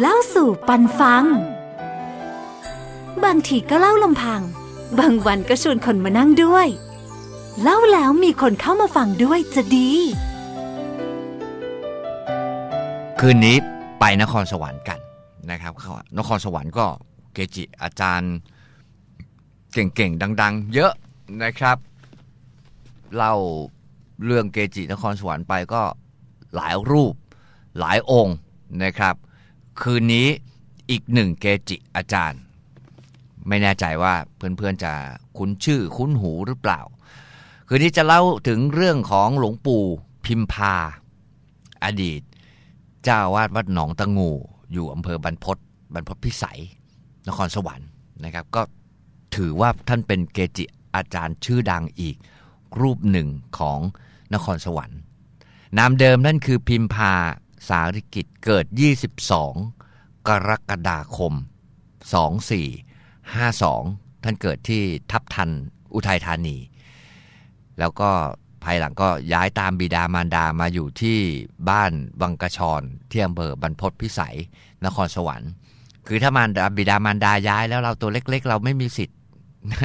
เล่าสู่ปันฟัง บางทีก็เล่าลำพัง บางวันก็ชวนคนมานั่งด้วย เล่าแล้วมีคนเข้ามาฟังด้วยจะดี คืนนี้ไปนครสวรรค์กันนะครับ นครสวรรค์ก็เกจิอาจารย์เก่งๆ ดัง ๆ เยอะนะครับ เล่าเรื่องเกจินครสวรรค์ไปก็หลายรูปหลายองค์นะครับ คืนนี้อีกหนึ่งเกจิอาจารย์ ไม่แน่ใจว่าเพื่อนๆจะคุ้นชื่อคุ้นหูหรือเปล่า คืนนี้จะเล่าถึงเรื่องของหลวงปู่พิมพา อดีต เจ้าวาดวัดหนองตะงู อยู่อำเภอบรรพตบรรพตพิสัย นครสวรรค์นะครับ ก็ถือว่าท่านเป็นเกจิอาจารย์ชื่อดังอีกรูปหนึ่งของนครสวรรค์นามเดิมนั่นคือพิมพา สาริกิจเกิด 22 กรกฎาคม 2452 ท่านเกิดที่ทับทันอุทัยธานี แล้วก็ภายหลังก็ย้ายตามบิดามารดามาอยู่ที่บ้านวังกระชอนที่อำเภอบรรพตพิสัย นครสวรรค์ คือถ้ามารดาบิดามารดาย้ายแล้วเราตัวเล็ก ๆ เราไม่มีสิทธิ์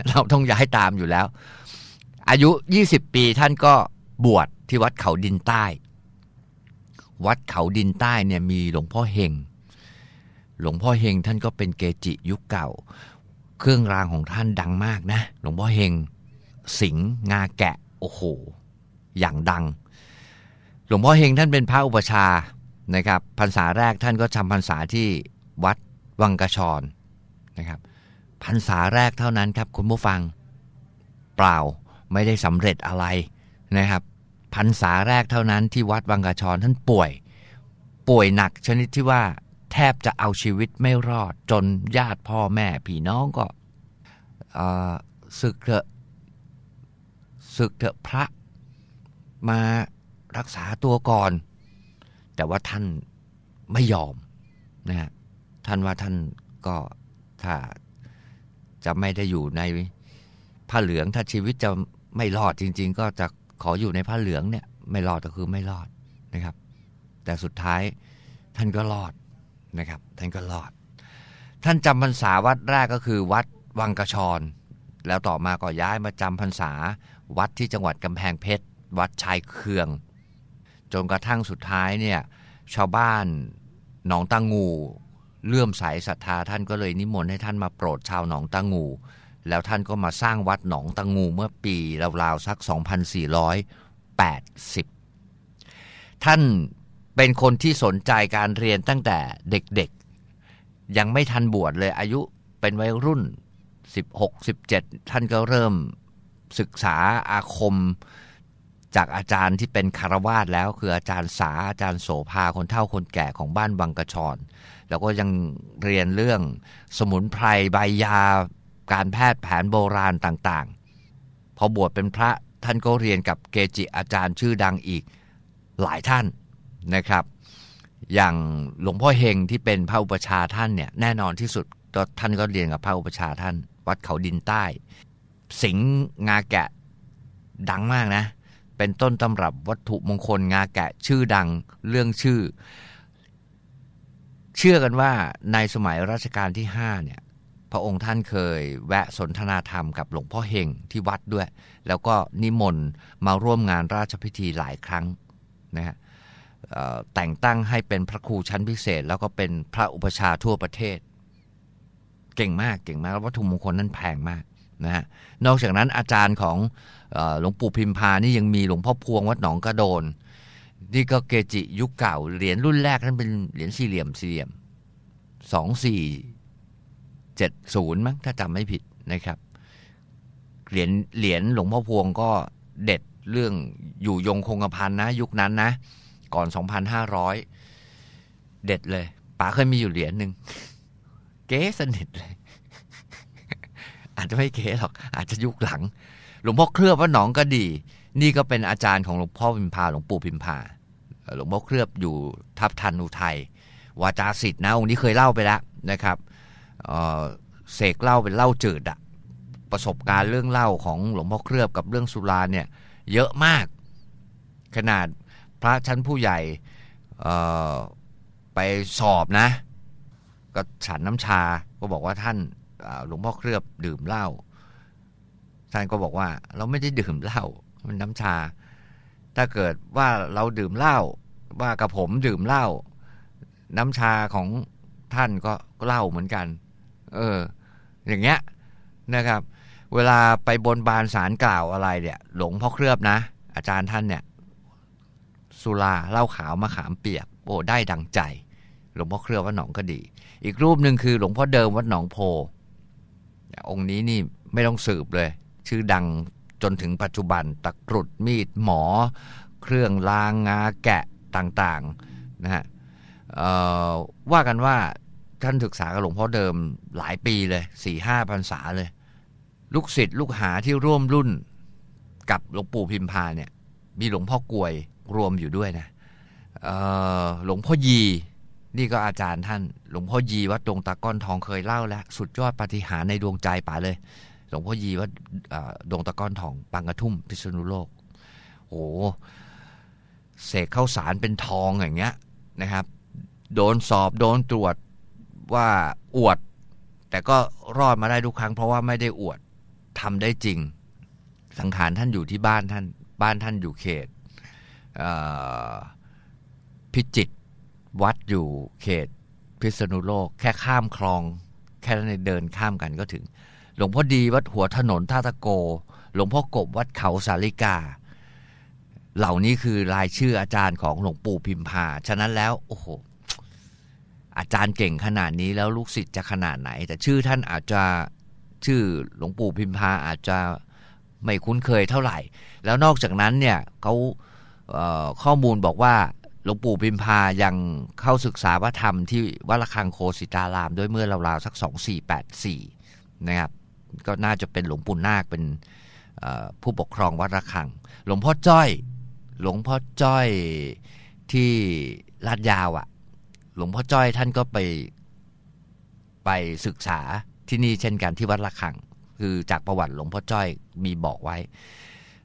เราต้องย้ายตามอยู่แล้ว อายุ 20 ปีท่านก็บวชที่วัดเขาดินใต้ วัดเขาดินใต้เนี่ยมีหลวงพ่อเฮง หลวงพ่อเฮงท่านก็เป็นเกจิยุคเก่า เครื่องรางของท่านดังมากนะ หลวงพ่อเฮง สิงงาแกะ โอ้โห อย่างดัง หลวงพ่อเฮงท่านเป็นพระอุปชานะครับพรรษาแรกท่านก็จำพรรษาที่วัดวังกระชอนนะครับพรรษาแรกเท่านั้นครับคุณผู้ฟัง เปล่าไม่ได้สำเร็จอะไรนะครับ พรรษาแรกเท่านั้นที่วัดวังกะชรท่านป่วย ป่วยหนักชนิดที่ว่าแทบจะเอาชีวิตไม่รอดจนญาติพ่อแม่พี่น้องก็ศึกเถอะศึกเถอะพระมารักษาตัวก่อน แต่ว่าท่านไม่ยอมนะฮะท่านว่าท่านก็ถ้าจะไม่ได้อยู่ในผ้าเหลืองถ้าชีวิตจะไม่รอดจริง ๆ ก็จะ ขออยู่ในผ้าเหลืองเนี่ย ไม่รอดก็คือไม่รอดนะครับ แต่สุดท้ายท่านก็รอดนะครับ ท่านก็รอด ท่านจำพรรษาวัดแรกก็คือวัดวังกระชอนแล้วต่อมาก็ย้ายมาจำพรรษาวัดที่จังหวัดกำแพงเพชร วัดชายเคือง จนกระทั่งสุดท้ายเนี่ยชาวบ้านหนองตางูเลื่อมใสศรัทธาท่านก็เลยนิมนต์ให้ท่านมาโปรดชาวหนองตางู แล้วท่านก็มาสร้างวัดหนองตะงงูเมื่อปีราวๆสัก 2480 ท่านเป็นคนที่สนใจการเรียนตั้งแต่เด็กๆ ยังไม่ทันบวชเลยอายุเป็นวัยรุ่น 16-17 ท่านก็เริ่มศึกษาอาคมจากอาจารย์ที่เป็นคารวาสแล้วคืออาจารย์สาอาจารย์โสภาคนเฒ่าคนแก่ของบ้านวังกระชอน แล้วก็ยังเรียนเรื่องสมุนไพรใบยา การแพทย์แผนโบราณต่างๆ พอบวชเป็นพระท่านก็เรียนกับเกจิอาจารย์ชื่อดังอีกหลายท่านนะครับ อย่างหลวงพ่อเฮงที่เป็นพระอุปชาท่านเนี่ยแน่นอนที่สุดท่านก็เรียนกับพระอุปชาท่าน วัดเขาดินใต้ สิงงาแกะดังมากนะ เป็นต้นตำรับวัตถุมงคลงาแกะชื่อดังเรื่องชื่อ เชื่อกันว่าในสมัยรัชกาลที่5เนี่ย พระองค์ท่านเคยแวะสนทนาธรรมกับหลวงพ่อเฮงที่วัดด้วย แล้วก็นิมนต์มาร่วมงานราชพิธีหลายครั้งนะฮะแต่งตั้งให้เป็นพระครูชั้นพิเศษ แล้วก็เป็นพระอุปชาทั่วประเทศ เก่งมากเก่งมากวัตถุมงคลนั้นแพงมากนะฮะนอกจากนั้นอาจารย์ของหลวงปู่พิมพานี่ยังมีหลวงพ่อพวงวัดหนองกระโดน นี่ก็เกจิยุคเก่าเหรียญรุ่นแรกท่านเป็นเหรียญสี่เหลี่ยมสี่เหลี่ยมสองสี่ 70 มั้งถ้าจำไม่ผิดนะครับ เหรียญเหรียญหลวงพ่อพวงก็เด็ดเรื่องอยู่ยงคงกระพันนะ ยุคนั้นนะ ก่อน 2,500 เด็ดเลยป๋าเคยมีอยู่เหรียญหนึ่งเก๋สนิทเลย อาจจะไม่เก๋หรอก อาจจะยุคหลัง หลวงพ่อเคลือบว่าหนองก็ดี นี่ก็เป็นอาจารย์ของหลวงพ่อพิมพาหลวงปู่พิมพาหลวงพ่อเคลือบอยู่ทับทันอุทัยวาจาสิทธิ์นะองค์นี้เคยเล่าไปแล้วนะครับ เสกเล่าเป็นเล่าจืดอะประสบการณ์เรื่องเล่าของหลวงพ่อเคลือบกับเรื่องสุราเนี่ยเยอะมาก ขนาดพระชั้นผู้ใหญ่ไปสอบนะ ก็ฉันน้ำชาก็บอกว่าท่านหลวงพ่อเคลือบดื่มเหล้าท่านก็บอกว่าเราไม่ได้ดื่มเหล้ามันน้ำชา ถ้าเกิดว่าเราดื่มเหล้าว่ากับผมดื่มเหล้าน้ำชาของท่านก็เหล้าเหมือนกัน เออ อย่างเงี้ยนะครับ เวลาไปบนบานสารกล่าวอะไรเนี่ย หลวงพ่อเคลือบนะ อาจารย์ท่านเนี่ยสุราเหล้าขาวมะขามเปียกโอ้ได้ดังใจ หลวงพ่อเคลือบวัดหนองก็ดี อีกรูปหนึ่งคือหลวงพ่อเดิมวัดหนองโพองค์นี้นี่ไม่ต้องสืบเลย ชื่อดังจนถึงปัจจุบันตะกรุดมีดหมอ เครื่องลางงาแกะต่างๆนะฮะว่ากันว่า ท่านศึกษากับหลวงพ่อเดิมหลายปีเลยสี่ห้าพรรษาเลย ลูกศิษย์ลูกหาที่ร่วมรุ่นกับหลวงปู่พิมพาเนี่ย มีหลวงพ่อกวยรวมอยู่ด้วยนะหลวงพ่อยี นี่ก็อาจารย์ท่าน หลวงพ่อยีวัดดงตะก้อนทองเคยเล่าแล้ว สุดยอดปฏิหารในดวงใจป๋าเลย หลวงพ่อยีวัดดงตะก้อนทองปังกระทุ่มพิษณุโลกโอ้เสกเข้าสารเป็นทองอย่างเงี้ยนะครับ โดนสอบโดนตรวจ ว่าอวด แต่ก็รอดมาได้ทุกครั้ง เพราะว่าไม่ได้อวดทำได้จริง สังขารท่านอยู่ที่บ้านท่านบ้านท่านอยู่เขตพิจิตวัดอยู่เขตพิษณุโลก แค่ข้ามคลอง แค่นั้นเดินข้ามกันก็ถึง หลวงพ่อดีวัดหัวถนนท่าตะโก หลวงพ่อกบวัดเขาสาลิกา เหล่านี้คือรายชื่ออาจารย์ของหลวงปู่พิมพา ฉะนั้นแล้ว โอ้โห อาจารย์เก่งขนาดนี้แล้วลูกศิษย์จะขนาดไหน แต่ชื่อท่านอาจจะชื่อหลวงปู่พิมพาอาจจะไม่คุ้นเคยเท่าไหร่ แล้วนอกจากนั้นเนี่ยเขาข้อมูลบอกว่าหลวงปู่พิมพายังเข้าศึกษาวัฒธรรมที่วัดระฆังโคสิตาราม ด้วยเมื่อราวๆสัก 2484 นะครับ ก็น่าจะเป็นหลวงปู่นาคเป็นผู้ปกครองวัดระฆัง หลวงพ่อจ้อย หลวงพ่อจ้อยที่ลาดยาวอะ่ะ หลวงพ่อจ้อยท่านก็ไปไปศึกษาที่นี่เช่นกันที่วัดระฆัง คือจากประวัติหลวงพ่อจ้อยมีบอกไว้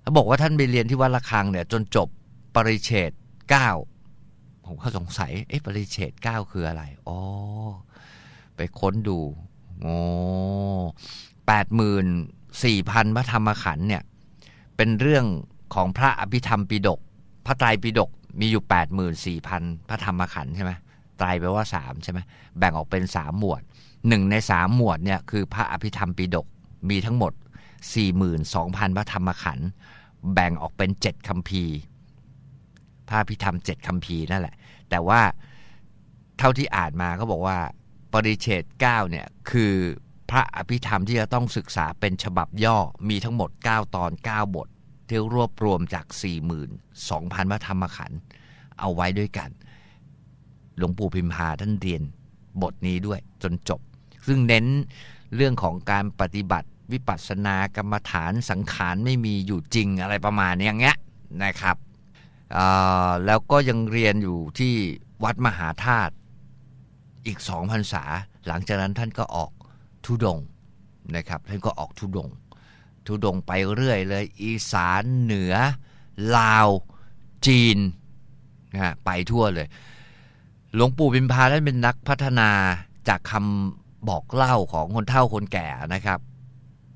เขาบอกว่าท่านไปเรียนที่วัดระฆังเนี่ยจนจบปริเฉดเก้าผมก็สงสัยเอ๊ะปริเฉดเก้าคืออะไรอ๋อไปค้นดูโอ้แปดหมื่นสี่พันพระธรรมขันเนี่ย เป็นเรื่องของพระอภิธรรมปิฎกพระไตรปิฎกมีอยู่แปดหมื่นสี่พันพระธรรมขันธ์ใช่ไหม ไตรแปลว่าสามใช่ไหมแบ่งออกเป็นสามหมวดหนึ่งในสามหมวดเนี่ยคือพระอภิธรรมปิฎกมีทั้งหมดสี่หมื่นสองพันพระธรรมขันธ์แบ่งออกเป็นเจ็ดคำพีพระพิธรรมเจ็ดคำพีนั่นแหละ แต่ว่าเท่าที่อ่านมาเขาบอกว่าปริเฉด9เนี่ยคือพระอภิธรรมที่จะต้องศึกษาเป็นฉบับย่อมีทั้งหมด 9 ตอน 9 บทที่รวบรวมจาก 42,000พระธรรมขันธ์เอาไว้ด้วยกัน หลวงปู่พิมพาท่านเรียนบทนี้ด้วยจนจบ ซึ่งเน้นเรื่องของการปฏิบัติวิปัสสนากรรมฐานสังขารไม่มีอยู่จริงอะไรประมาณอย่างเงี้ยนะครับแล้วก็ยังเรียนอยู่ที่วัดมหาธาตุอีกสองพรรษา หลังจากนั้นท่านก็ออกทุดงนะครับท่านก็ออกทุดง ทุดงไปเรื่อยเลย อีสานเหนือ ลาว จีนนะไปทั่วเลย หลวงปู่บิมพาท่านเป็นนักพัฒนาจากคำบอกเล่าของคนเฒ่าคนแก่นะครับ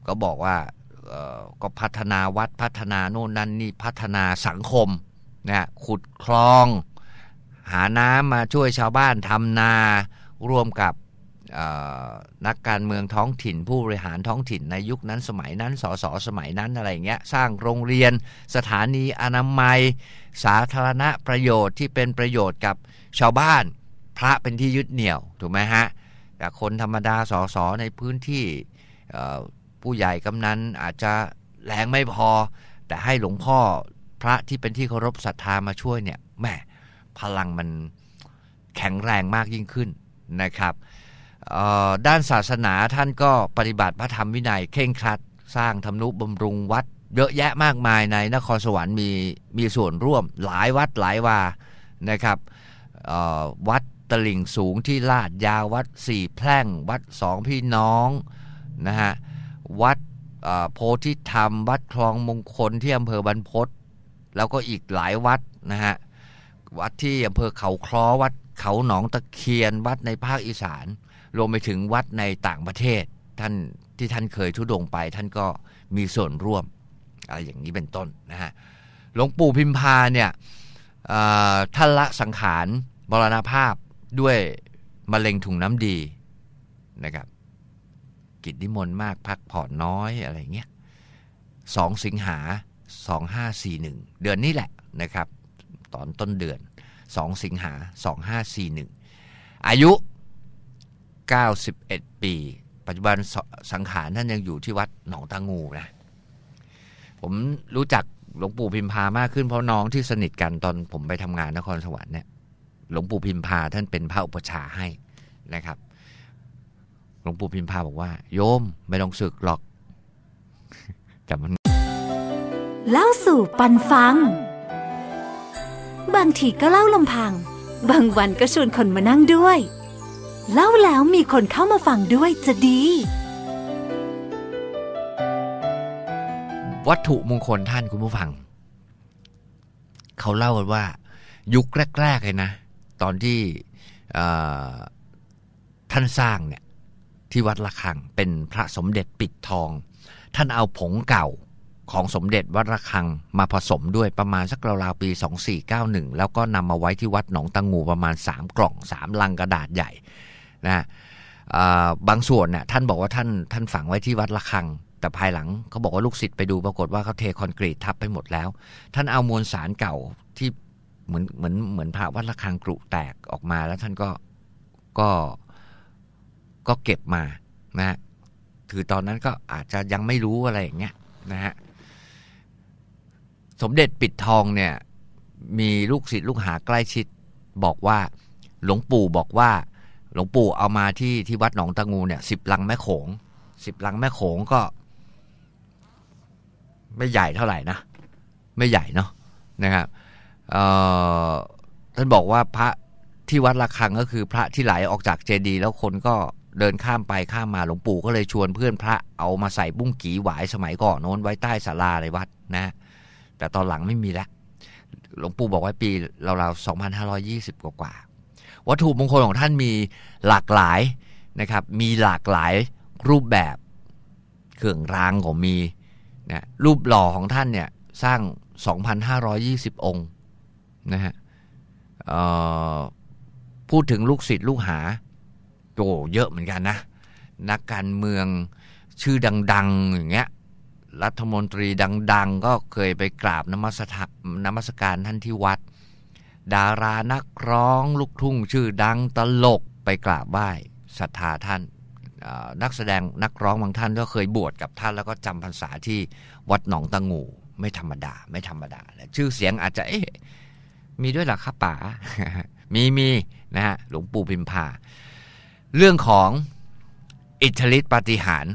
ก็บอกว่าก็พัฒนาวัดพัฒนาโน่นนั่นนี่พัฒนาสังคมนะขุดคลอง หาน้ำมาช่วยชาวบ้านทำนาร่วมกับนักการเมืองท้องถิ่น ผู้บริหารท้องถิ่นในยุคนั้นสมัยนั้นสสสมัยนั้นอะไรเงี้ยสร้างโรงเรียน สถานีอนามัย สาธารณประโยชน์ที่เป็นประโยชน์กับ ชาวบ้านพระเป็นที่ยึดเหนี่ยวถูกไหมฮะแต่คนธรรมดาสอสอในพื้นที่ผู้ใหญ่กำนันอาจจะแรงไม่พอ แต่ให้หลวงพ่อพระที่เป็นที่เคารพศรัทธามาช่วยเนี่ยแม่พลังมันแข็งแรงมากยิ่งขึ้นนะครับด้านศาสนาท่านก็ปฏิบัติพระธรรมวินัย เข่งครัด สร้างธรรมนุบำรุงวัด เยอะแยะมากมายในนครสวรรค์มีมีส่วนร่วมหลายวัดหลายวานะครับ วัดตลิ่งสูงที่ลาดยาววัดสี่แพร่ง วัดสองพี่น้องนะฮะวัดโพธิธรรม วัดคลองมงคลที่อำเภอบรรพศแล้วก็อีกหลายวัดนะฮะวัดที่อำเภอเขาคล้อวัดเขาหนองตะเคียน วัดในภาคอีสาน รวมไปถึงวัดในต่างประเทศท่านที่ท่านเคยทุดงไป ท่านก็มีส่วนร่วมอะไรอย่างนี้เป็นต้นนะฮะหลวงปู่พิมพาเนี่ยท่านละสังขาร มรณภาพด้วยมะเร็งถุงน้ำดีนะครับ กิจนิมนต์มากพักผ่อนน้อยอะไรเงี้ยสองสิงหาสองห้าสี่หนึ่งเดือนนี้แหละนะครับ ตอนต้นเดือนสองสิงหาสองห้าสี่หนึ่งอายุเก้าสิบเอ็ดปี ปัจจุบันสังขารท่านยังอยู่ที่วัดหนองตางูนะ ผมรู้จักหลวงปู่พิมพามากขึ้นเพราะน้องที่สนิทกันตอนผมไปทำงานนครสวรรค์เนี่ย หลวงปู่พิมพาท่านเป็นพระอุปชาให้นะครับ หลวงปู่พิมพาบอกว่า โยมไม่ต้องศึกหรอก แต่มันเล่าสู่ปันฟัง บางทีก็เล่าลำพัง บางวันก็ชวนคนมานั่งด้วย เล่าแล้วมีคนเข้ามาฟังด้วยจะดี วัตถุมงคลท่านคุณผู้ฟัง เขาเล่ากันว่า ยุคแรกๆเลยนะ ตอนที่ท่านสร้างเนี่ยที่วัดระฆังเป็นพระสมเด็จปิดทอง ท่านเอาผงเก่าของสมเด็จวัดระฆังมาผสมด้วยประมาณสักราวๆปี 2491 แล้วก็นำมาไว้ที่วัดหนองตังงูประมาณ 3 กล่อง 3 ลังกระดาษใหญ่นะบางส่วนน่ยท่านบอกว่าท่านท่านฝังไว้ที่วัดระฆัง แต่ภายหลังเขาบอกว่าลูกศิษย์ไปดูปรากฏว่าเขาเทคอนกรีตทับไปหมดแล้ว ท่านเอามวลสารเก่าที่ เหมือนเหมือนเหมือนพระวัดระฆังกรุแตกออกมา แล้วท่านก็ก็ก็เก็บมานะ คือตอนนั้นก็อาจจะยังไม่รู้อะไรอย่างเงี้ยนะฮะสมเด็จปิดทองเนี่ย มีลูกศิษย์ลูกหาใกล้ชิดบอกว่า หลวงปู่บอกว่า หลวงปู่เอามาที่ที่วัดหนองตะงูเนี่ยสิบลังแม่โขงสิบลังแม่โขงก็ ไม่ใหญ่เท่าไหร่นะ ไม่ใหญ่เนาะนะครับ ท่านบอกว่าพระที่วัดระฆังก็คือพระที่ไหลออกจากเจดีย์แล้วคนก็เดินข้ามไปข้ามมาหลวงปู่ก็เลยชวนเพื่อนพระเอามาใส่บุ้งกีหวายสมัยก่อนโน้นไว้ใต้ศาลาในวัดนะ แต่ตอนหลังไม่มีแล้วหลวงปู่บอกว่าปีราวๆ2520กว่าวัตถุมงคลของท่านมีหลากหลายนะครับ มีหลากหลายรูปแบบเครื่องรางของมีนะรูปหล่อของท่านเนี่ยสร้าง 2,520 องค์ นะฮะพูดถึงลูกศิษย์ลูกหาโอ้เยอะเหมือนกันนะ นักการเมืองชื่อดัง ๆ อย่างเงี้ยรัฐมนตรีดัง ๆ ก็เคยไปกราบนมัสนมัสการท่านที่วัด ดารานักร้องลูกทุ่งชื่อดังตลกไปกราบไหว้ศรัทธาท่านนักแสดงนักร้องบางท่านก็เคยบวชกับท่านแล้วก็จำพรรษาที่วัดหนองตะงู ไม่ธรรมดา ไม่ธรรมดา ชื่อเสียงอาจจะเอ๊ะ มีด้วยหรอครับป๋า มีมีนะฮะหลวงปู่พิมพา เรื่องของอิทธิฤทธิปาฏิหาร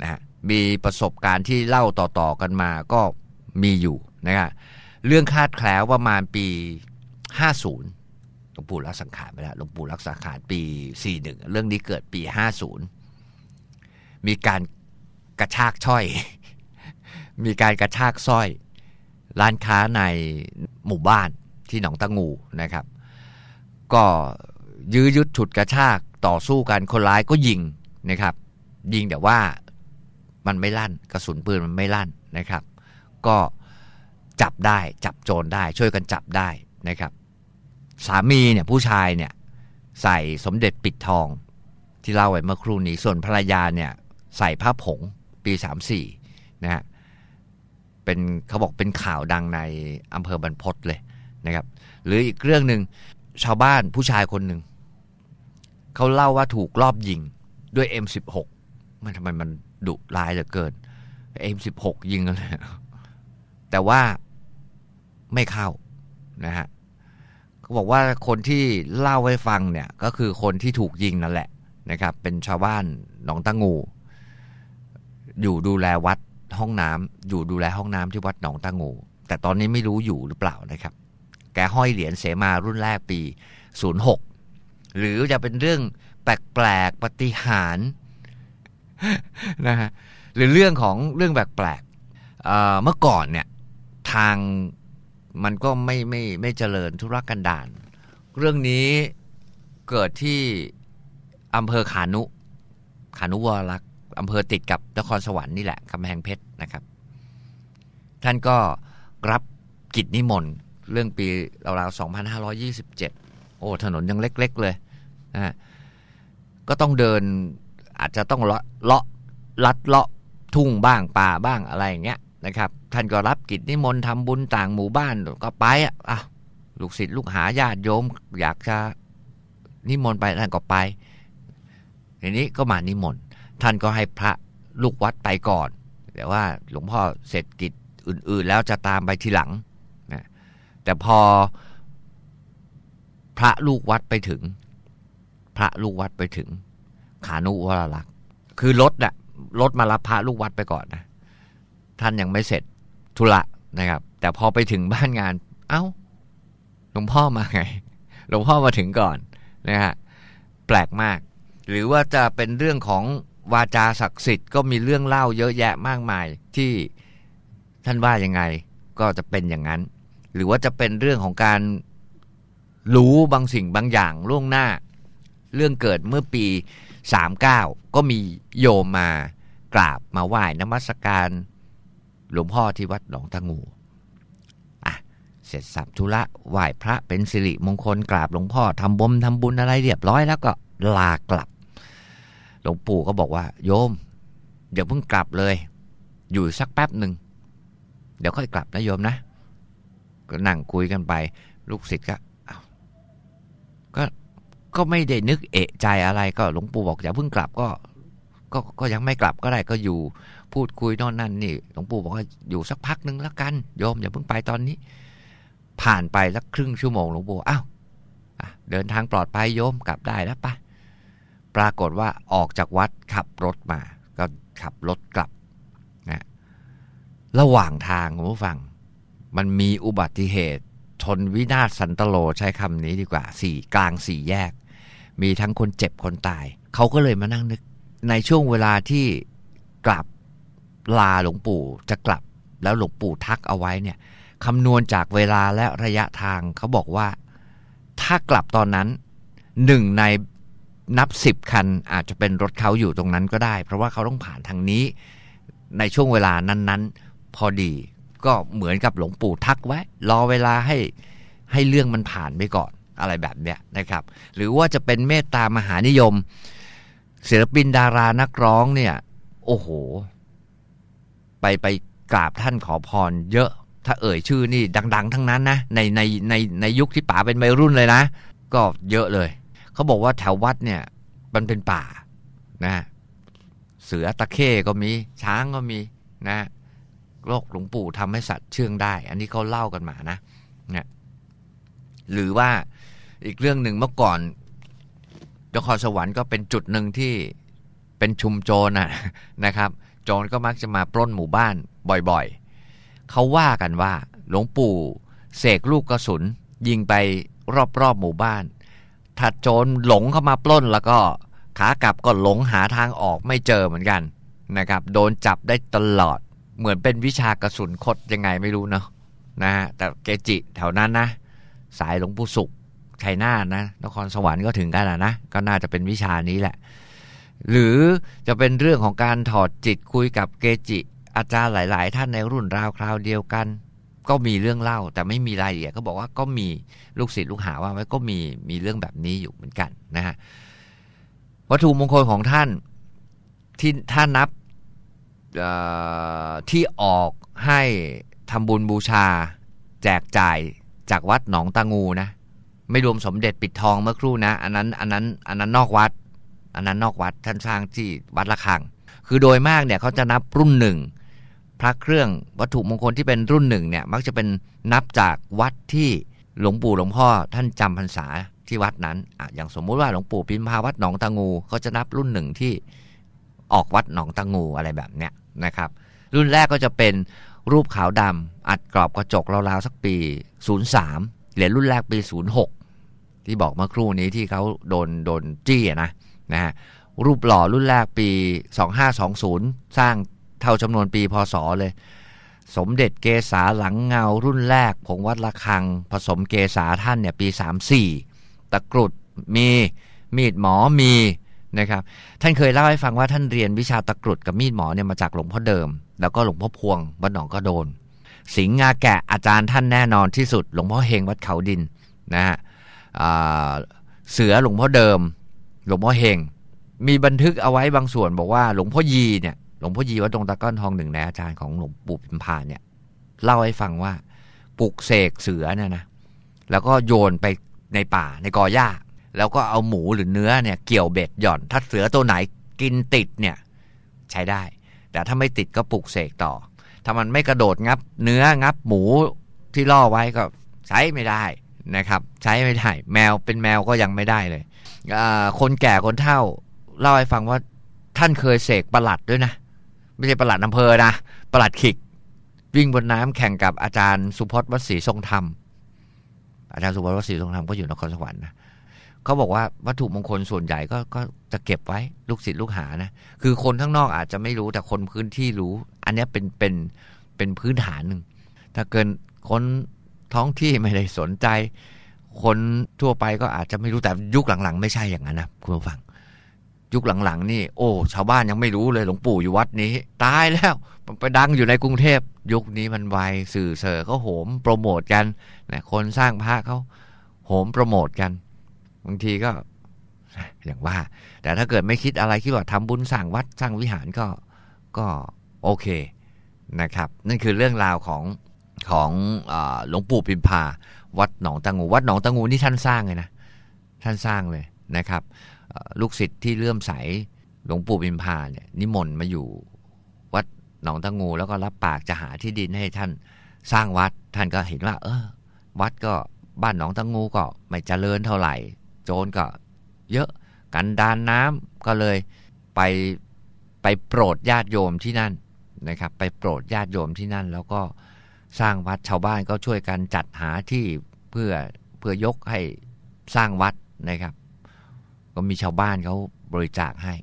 นะฮะมีประสบการณ์ที่เล่าต่อๆกันมาก็มีอยู่นะครับเรื่องคาดแคล้วประมาณปี 50หลวงปู่รักสังขารไปแล้วหลวงปู่รักสังขารปี 41 เรื่องนี้เกิดปี 50 มีการกระชากช่อย มีการกระชากสร้อย ร้านค้าในหมู่บ้าน ที่หนองตะงูนะครับ ก็ยื้อยุดฉุดกระชากต่อสู้กันคนร้ายก็ยิงนะครับ ยิงแต่ว่ามันไม่ลั่นกระสุนปืนมันไม่ลั่นนะครับ ก็จับได้จับโจรได้ช่วยกันจับได้นะครับ สามีเนี่ยผู้ชายเนี่ยใส่สมเด็จปิดทองที่เล่าไว้เมื่อครู่นี้ส่วนภรรยาเนี่ยใส่ผ้าผงปี 34นะฮะเป็นเขาบอกเป็นข่าวดังในอำเภอบรรพตเลย นะครับหรืออีกเรื่องหนึ่งชาวบ้านผู้ชายคนหนึ่งเขาเล่าว่าถูกรอบยิงด้วย M16 มันทำไมมันดุร้ายเหลือเกิน M16 ยิงกันเลยแต่ว่าไม่เข้านะฮะเขาบอกว่าคนที่เล่าให้ฟังเนี่ยก็คือคนที่ถูกยิงนั่นแหละนะครับ เป็นชาวบ้านหนองตะงู อยู่ดูแลวัดห้องน้ำอยู่ดูแลห้องน้ำที่วัดหนองตะงู แต่ตอนนี้ไม่รู้อยู่หรือเปล่านะครับ แกห้อยเหรียญเสมารุ่นแรกปี 06 หรือจะเป็นเรื่องแปลกๆปฏิหารนะฮะหรือเรื่องของเรื่องแปลกๆเมื่อก่อนเนี่ยทางมันก็ไม่ไม่ไม่เจริญธุรกันดารเรื่องนี้เกิดที่อำเภอขานุ ขานุวรลักษ์อำเภอติดกับนครสวรรค์นี่แหละกำแพงเพชรนะครับ ท่านก็รับกิจนิมนต์ เรื่องปีราวๆ 2527 โอ้ ถนนยังเล็ก ๆ เลยนะก็ต้องเดินอาจจะต้องเลาะเลาะลัดเลาะทุ่งบ้างป่าบ้างอะไรอย่างเงี้ยนะครับ ท่านก็รับกิจนิมนต์ทำบุญต่างหมู่บ้านก็ไปอะลูกศิษย์ลูกหาญาติโยม อยากจะนิมนต์ไปท่านก็ไปทีนี้ก็มานิมนต์ท่านก็ให้พระลูกวัดไปก่อน แต่ว่าหลวงพ่อเสร็จกิจอื่น ๆ แล้วจะตามไปทีหลัง แต่พอพระลูกวัดไปถึง พระลูกวัดไปถึง ขานุวรลักษ์คือรถน่ะรถมารับพระลูกวัดไปก่อนนะ ท่านยังไม่เสร็จธุระนะครับ แต่พอไปถึงบ้านงาน เอา้าหลวงพ่อมาไงหลวงพ่อมาถึงก่อนนะฮะแปลกมาก หรือว่าจะเป็นเรื่องของวาจาศักดิ์สิทธิ์ก็มีเรื่องเล่าเยอะแยะมากมายที่ท่านว่ายังไงก็จะเป็นอย่างนั้น หรือว่าจะเป็นเรื่องของการรู้บางสิ่งบางอย่างล่วงหน้า เรื่องเกิดเมื่อปี 39 ก็มีโยมมากราบมาไหว้นมัสการหลวงพ่อที่วัดหนองตะงูอะเสร็จสับธุระไหว้พระเป็นสิริมงคลกราบหลวงพ่อทำบุญทำบุญอะไรเรียบร้อยแล้วก็ลากลับ หลวงปู่ก็บอกว่า โยมเดี๋ยวเพิ่งกลับเลย อยู่สักแป๊บหนึ่งเดี๋ยวค่อยกลับนะโยมนะ ก็นั่งคุยกันไป ลูกศิษย์ก็ก็ก็ไม่ได้นึกเอะใจอะไรก็หลวงปู่บอกอย่าเพิ่งกลับก็ก็ก็ยังไม่กลับก็ได้ก็อยู่พูดคุยน่นนั่นนี่หลวงปู่บอกว่าอยู่สักพักหนึ่งแล้วกันโยมอย่าเพิ่งไปตอนนี้ ผ่านไปสักครึ่งชั่วโมงหลวงปู่อ้าวเดินทางปลอดภัยโยมกลับได้แล้วปะปรากฏว่าออกจากวัดขับรถมา ก็ขับรถกลับนะระหว่างทางคุณผู้ฟัง มันมีอุบัติเหตุ ชนวินาศสันตโลใช้คำนี้ดีกว่าสี่กลางสี่แยก มีทั้งคนเจ็บคนตาย เขาก็เลยมานั่งนึก ในช่วงเวลาที่กลับลาหลวงปู่จะกลับแล้วหลวงปู่ทักเอาไว้เนี่ยคำนวณจากเวลาและระยะทางเขาบอกว่า ถ้ากลับตอนนั้นหนึ่งในนับสิบคันอาจจะเป็นรถเขาอยู่ตรงนั้นก็ได้ เพราะว่าเขาต้องผ่านทางนี้ ในช่วงเวลานั้น ๆ พอดี ก็เหมือนกับหลวงปู่ทักไว้ รอเวลาให้ให้เรื่องมันผ่านไปก่อนอะไรแบบเนี้ยนะครับ หรือว่าจะเป็นเมตตามหานิยม ศิลปินดารานักร้องเนี่ย โอ้โห ไปไปกราบท่านขอพร เยอะ ถ้าเอ่ยชื่อนี่ดัง ๆ ทั้งนั้นนะในในในในยุคที่ป๋าเป็นวัยรุ่นเลยนะ ก็เยอะเลย เขาบอกว่าแถววัดเนี่ย มันเป็นป่านะ เสือตะเข้ก็มี ช้างก็มีนะ โรคหลวงปู่ทำให้สัตว์เชื่องได้ อันนี้เขาเล่ากันมานะเนี่ยหรือว่าอีกเรื่องหนึ่งเมื่อก่อนนครสวรรค์ก็เป็นจุดหนึ่งที่เป็นชุมโจรนะนะครับ โจรก็มักจะมาปล้นหมู่บ้านบ่อยๆ เขาว่ากันว่า หลวงปู่เสกลูกกระสุน ยิงไปรอบๆหมู่บ้าน ถ้าโจรหลงเข้ามาปล้นแล้วก็ขากลับก็หลงหาทางออกไม่เจอเหมือนกันนะครับ โดนจับได้ตลอด เหมือนเป็นวิชากระสุนคดยังไงไม่รู้เนาะนะฮะแต่เกจิแถวนั้นนะ สายหลวงปู่สุขชัยนาทนะนครสวรรค์ก็ถึงกันนะก็น่าจะเป็นวิชานี้แหละ หรือจะเป็นเรื่องของการถอดจิตคุยกับเกจิ อาจารย์หลาย ๆ ท่านในรุ่นราวคราวเดียวกัน ก็มีเรื่องเล่า แต่ไม่มีรายละเอียดก็บอกว่าก็มีลูกศิษย์ลูกหาว่าไว้ก็มีมีเรื่องแบบนี้อยู่เหมือนกันนะฮะวัตถุมงคลของท่านที่ถ้านนับ ที่ออกให้ทำบุญบูชา แจกจ่ายจากวัดหนองตางูนะ ไม่รวมสมเด็จปิดทองเมื่อครู่นะ อันนั้นอันนั้นอันนั้นนอกวัด อันนั้นนอกวัดท่านสร้างที่วัดละคัง คือโดยมากเนี่ยเขาจะนับรุ่นหนึ่งพระเครื่องวัตถุมงคลที่เป็นรุ่นหนึ่งเนี่ยมักจะเป็นนับจากวัดที่หลวงปู่หลวงพ่อท่านจำพรรษาที่วัดนั้นออย่างสมมุติว่าหลวงปู่พิมพาวัดหนองตางูเขาจะนับรุ่นหนึ่งที่ออกวัดหนองตางูอะไรแบบเนี้ย นะครับ รุ่นแรกก็จะเป็นรูปขาวดำอัดกรอบกระจกราวๆสักปี 03 เหรียญรุ่นแรกปี 06 ที่บอกเมื่อครู่นี้ที่เขาโดนโดนจี้นะนะฮะรูปหล่อรุ่นแรกปี 2520 สร้างเท่าจำนวนปีพศเลย สมเด็จเกษาหลังเงารุ่นแรกผงวัดละคัง ผสมเกษาท่านเนี่ยปี 34 ตะกรุดมีมีดหมอมี นะครับ ท่านเคยเล่าให้ฟังว่าท่านเรียนวิชาตะกรุดกับมีดหมอเนี่ยมาจากหลวงพ่อเดิม แล้วก็หลวงพ่อพวงวัดหนองก็โดน สิงห์งาแกะอาจารย์ท่านแน่นอนที่สุด หลวงพ่อเฮงวัดเขาดินนะฮะเสือหลวงพ่อเดิม หลวงพ่อเฮงมีบันทึกเอาไว้บางส่วนบอกว่าหลวงพ่อยีเนี่ยหลวงพ่อยีวัดดงตะก้อนทองหนึ่งในอาจารย์ของหลวงปู่พิมพาเนี่ยเล่าให้ฟังว่าปลุกเสกเสือเนี่ยนะแล้วก็โยนไปในป่าในกอหญ้า แล้วก็เอาหมูหรือเนื้อเนี่ยเกี่ยวเบ็ดหย่อน ถ้าเสือตัวไหนกินติดเนี่ยใช้ได้ แต่ถ้าไม่ติดก็ปลุกเสกต่อ ถ้ามันไม่กระโดดงับ เนื้องับหมูที่ล่อไว้ก็ใช้ไม่ได้นะครับ ใช้ไม่ได้แมวเป็นแมวก็ยังไม่ได้เลยคนแก่คนเฒ่าเล่าให้ฟังว่าท่านเคยเสกประหลัดด้วยนะ ไม่ใช่ประหลัดอำเภอนะประหลัดขิก วิ่งบนน้ำแข่งกับอาจารย์สุพจน์วัดศรีทรงธรรมอาจารย์สุพจน์วัดศรีทรงธรรมก็อยู่นครสวรรค์นะ เขาบอกว่าวัตถุมงคลส่วนใหญ่ก็ก็จะเก็บไว้ลูกศิษย์ลูกหานะ คือคนข้างนอกอาจจะไม่รู้แต่คนพื้นที่รู้ อันนี้เป็นเป็นเป็นพื้นฐานหนึ่ง ถ้าเกินคนท้องที่ไม่ได้สนใจ คนทั่วไปก็อาจจะไม่รู้แต่ยุคหลังๆ ไม่ใช่อย่างนั้นนะคุณผู้ฟัง ยุคหลังๆ นี่ โอ้ชาวบ้านยังไม่รู้เลยหลวงปู่อยู่วัดนี้ ตายแล้วไปดังอยู่ในกรุงเทพ ยุคนี้มันไวสื่อเสอเขาโหมโปรโมทกันนะคนสร้างพระเขาโหมโปรโมทกัน บางทีก็อย่างว่า แต่ถ้าเกิดไม่คิดอะไรคิดว่าทำบุญสร้างวัดสร้างวิหารก็ก็โอเคนะครับ นั่นคือเรื่องราวของของหลวงปู่พิมพา วัดหนองตะงู วัดหนองตะงูนี่ท่านสร้างเลยนะ ท่านสร้างเลยนะครับ ลูกศิษย์ที่เลื่อมใสหลวงปู่พิมพาเนี่ยนิมนต์มาอยู่วัดหนองตะงู แล้วก็รับปากจะหาที่ดินให้ท่านสร้างวัด ท่านก็เห็นว่า เออ วัดก็บ้านหนองตะงูก็ไม่เจริญเท่าไหร่ โจรก็เยอะกันดานน้ำก็เลยไปไปโปรดญาติโยมที่นั่นนะครับ ไปโปรดญาติโยมที่นั่น แล้วก็สร้างวัดชาวบ้านก็ช่วยกันจัดหาที่เพื่อเพื่อยกให้สร้างวัดนะครับ ก็มีชาวบ้านเขาบริจาคให้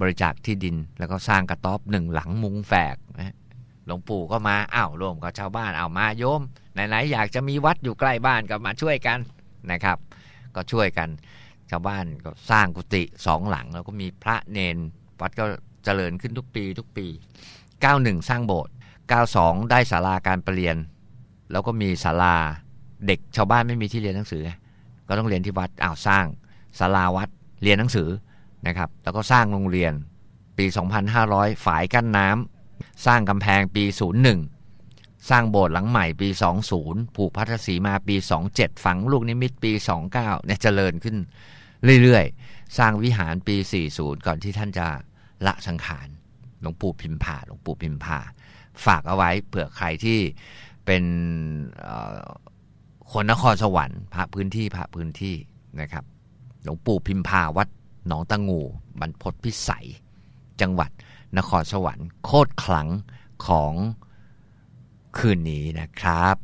บริจาคที่ดินแล้วก็สร้างกระต๊อบหนึ่งหลังมุงแฝกนะหลวงปู่ก็มาอ้าวรวมกับชาวบ้านเอามาโยมไหนๆอยากจะมีวัดอยู่ใกล้บ้านก็มาช่วยกันนะครับ ก็ช่วยกัน ชาวบ้านก็สร้างกุฏิสองหลัง แล้วก็มีพระเนน วัดก็เจริญขึ้นทุกปีทุกปี 91 สร้างโบสถ์92 ได้ศาลาการประเรียน แล้วก็มีศาลาเด็กชาวบ้านไม่มีที่เรียนหนังสือ ก็ต้องเรียนที่วัดอ้าวสร้างศาลาวัดเรียนหนังสือนะครับ แล้วก็สร้างโรงเรียนปี 2500 ฝายกั้นน้ำสร้างกำแพงปี 01 สร้างโบสถ์หลังใหม่ปี 20 ผูกพัทธสีมาปี 27 ฝังลูกนิมิตปี 29เนี่ยเจริญขึ้นเรื่อยๆ สร้างวิหารปี 40 ก่อนที่ท่านจะละสังขารหลวงปู่พิมพาหลวงปู่พิมพาฝากเอาไว้เผื่อใครที่เป็นคนนครสวรรค์พระพื้นที่พระพื้นที่นะครับ หลวงปู่พิมพาวัดหนองตะงูบรรพตพิสัย จังหวัดนครสวรรค์โคตรขลังของ คืนนี้นะครับ